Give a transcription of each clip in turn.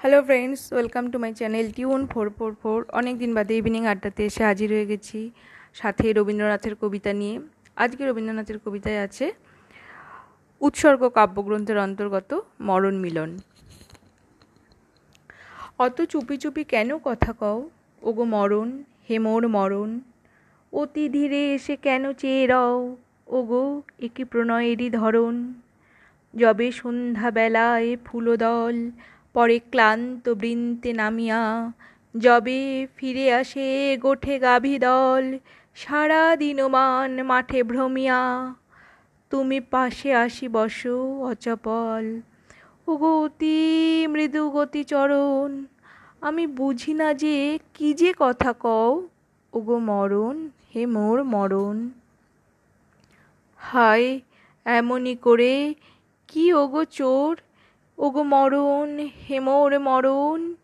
Hello friends welcome to my channel tune four four four অনেক দিন বাদে evening আড্ডাতে এসে হাজির হয়ে গেছি সাথে রবীন্দ্রনাথের কবিতা নিয়ে। আজকে রবীন্দ্রনাথের কবিতায় আছে, উৎসর্গ কাব্যগ্রন্থের অন্তর্গত মরণ মিলন। অত চুপি চুপি কেন কথা কও? ওগো মরণ, হে মোর মরণ, অতি ধীরে এসে কেন চেয়ে রও? ওগো, একি প্রণয়েরই ধরন যবে সন্ধ্যাবেলায় ফুলদল পরে ক্লান্ত বৃন্তে নামিয়া যবে ফিরে আসে গোঠে গাভী দল সারা দিনমান মাঠে ভ্রমিয়া। তুমি পাশে আসি বসো অচপল। ওগো অতি মৃদু গতি চরণ, আমি বুঝি না যে কি যে কথা কও। ওগো মরণ হে মোর মরণ। হায় এমনই করে কি ওগো চোর? ওগো মরণ হেমোর মরণ,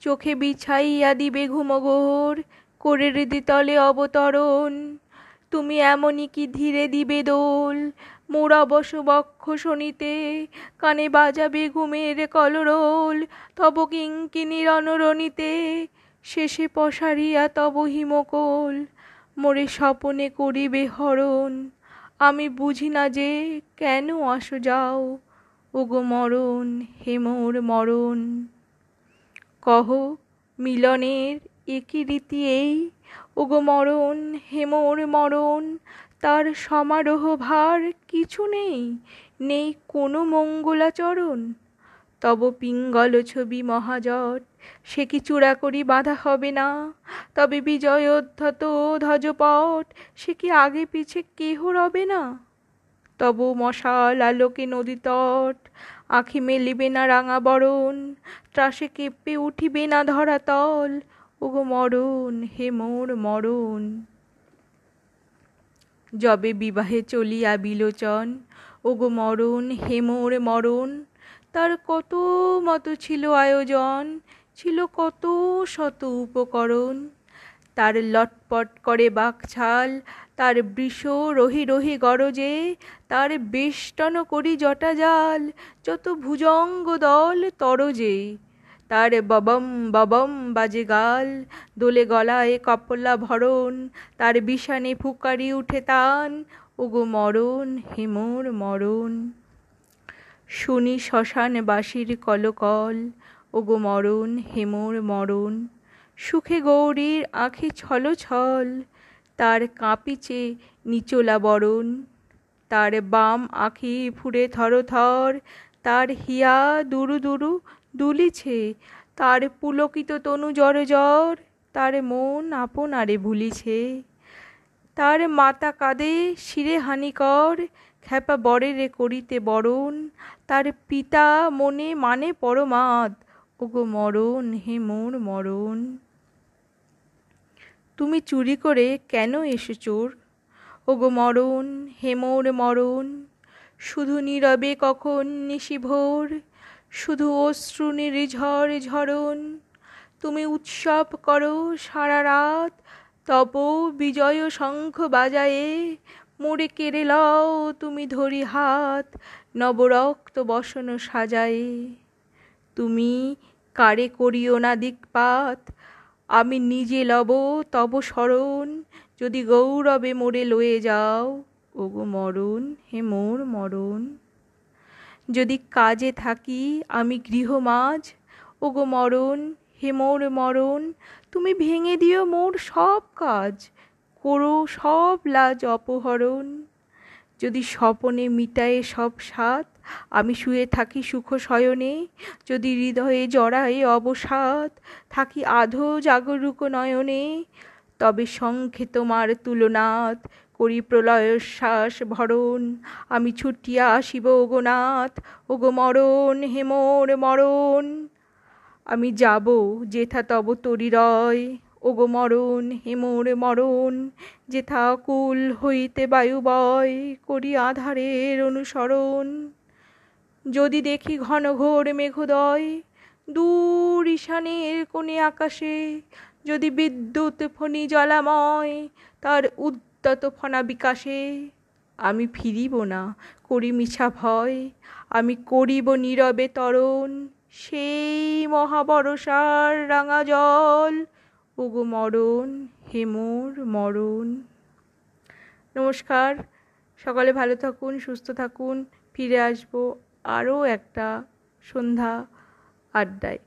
চোখে বিছাইয়া দিবে ঘুমগোর করে হৃদিতলে অবতরণ। তুমি এমনই কি ধীরে দিবে দোল, মোর অবশ বক্ষ শনিতে, কানে বাজাবে ঘুমের কলরোল, তব কিঙ্কিনীর অনরণিতে, শেষে পশারিয়া তব হিমকোল। মোরে স্বপনে করিবে হরণ, আমি বুঝি না যে কেন আসো যাও। ওগো মরণ, হে মোর মরণ। কহ, মিলনের একই রীতি এই? ওগো মরণ, হে মোর মরণ, তার সমারোহ ভার কিছু নেই? নেই কোনো মঙ্গলাচরণ? তব পিঙ্গল ছবি মহাজট, সে কি চূড়া করি বাধা হবে না? তবে বিজয়োদ্ধত ধ্বজপট, সে কি আগে পিছে কেহ রবে না? তব মশাল আলোকে নদী তট, আঁখি মেলিবে না রাঙা বরণ, ত্রাসে কেঁপে উঠিবে না ধরা ধরাতল ওগো মরণ, হে মোর মরণ। যবে বিবাহে চলিয়া বিলোচন, ওগো মরণ, হে মোর মরণ। তার কত মতো ছিল আয়োজন, ছিল কত শত উপকরণ। তার লটপট করে বাকছাল, তার বৃষ রহি রহি গরজে, তার বেষ্টন করি জটা জাল যত ভুজঙ্গ দল তরজে। তার ববম ববম বাজে গাল, দোলে গলায় কপলা ভরণ, তার বিষানে ফুকারি উঠে তান, ওগো মরণ হেমোর মরণ। শুনি শ্মশান বাসির কলকল, ওগো মরণ হেমোর মরণ। সুখে গৌরীর আঁখি ছল ছল, তার কাঁপিছে নিচোলা বরণ, তার বাম আঁখি ফুরে থর থর, তার হিয়া দুরু দুরু দুলিছে, তার পুলকিত তনু জ্বর জ্বর, তার মন আপনারে ভুলিছে, তার মাতা কাঁদে শিরে হানিকর, খ্যাপা বরেরে করিতে বরণ, তার পিতা মনে মানে পরমাদ, ওগো মরণ হে মোর মরণ। তুমি চুরি করে কেন এসো চোর ওগো মরণ, হে মোর মরণ, শুধু নীরবে কখন নিশি ভোর? শুধু অশ্রু নির্ঝর ঝরণ, তুমি উৎসব করো সারা রাত তপ বিজয় শঙ্খ বাজায়ে, মোড়ে কেড়ে লও তুমি ধরি হাত, নবরক্ত বসন সাজায়ে। তুমি কারে করিও না দিকপাত আমি নিজে লব, তব স্মরণ, যদি গৌরবে মোরে লয়ে যাও। ওগো মরণ, হে মোর মরণ। যদি কাজে থাকি আমি গৃহমাজ ওগো মরণ, হে মোর মরণ, তুমি ভেঙে দিও মোর সব কাজ, করো সব লাজ অপহরণ। যদি স্বপনে মিটায়ে সব সাত আমি শুয়ে থাকি সুখ শয়নে যদি হৃদয়ে জড়ায়ে অবসাদ, থাকি আধো জাগরুক নয়নে। তবে শঙ্খে তোমার তুলনাথ করি প্রলয়শ্বাস ভরণ। আমি ছুটিয়া আসিব ওগোনাথ, ওগো মরণ হেমোর মরণ। আমি যাব যেথা তব তরিরয় ওগো মরণ হেমোর মরণ, যেথা কুল হইতে বায়ু বয় করি আধারের অনুসরণ। যদি দেখি ঘন ঘোর মেঘোদয়, দূর ঈশানের কোণে আকাশে, যদি বিদ্যুৎ ফণি জলাময়, তার উদ্যত ফনা বিকাশে, আমি ফিরিব না, করি মিছা ভয়, আমি করিব নীরবে তরণ। সেই মহাবরসার রাঙা জল ওগো মরণ হেমুর মরণ নমস্কার, সকালে ভালো থাকুন, সুস্থ থাকুন, ফিরে আসব আরও একটা সন্ধ্যা আড্ডায়।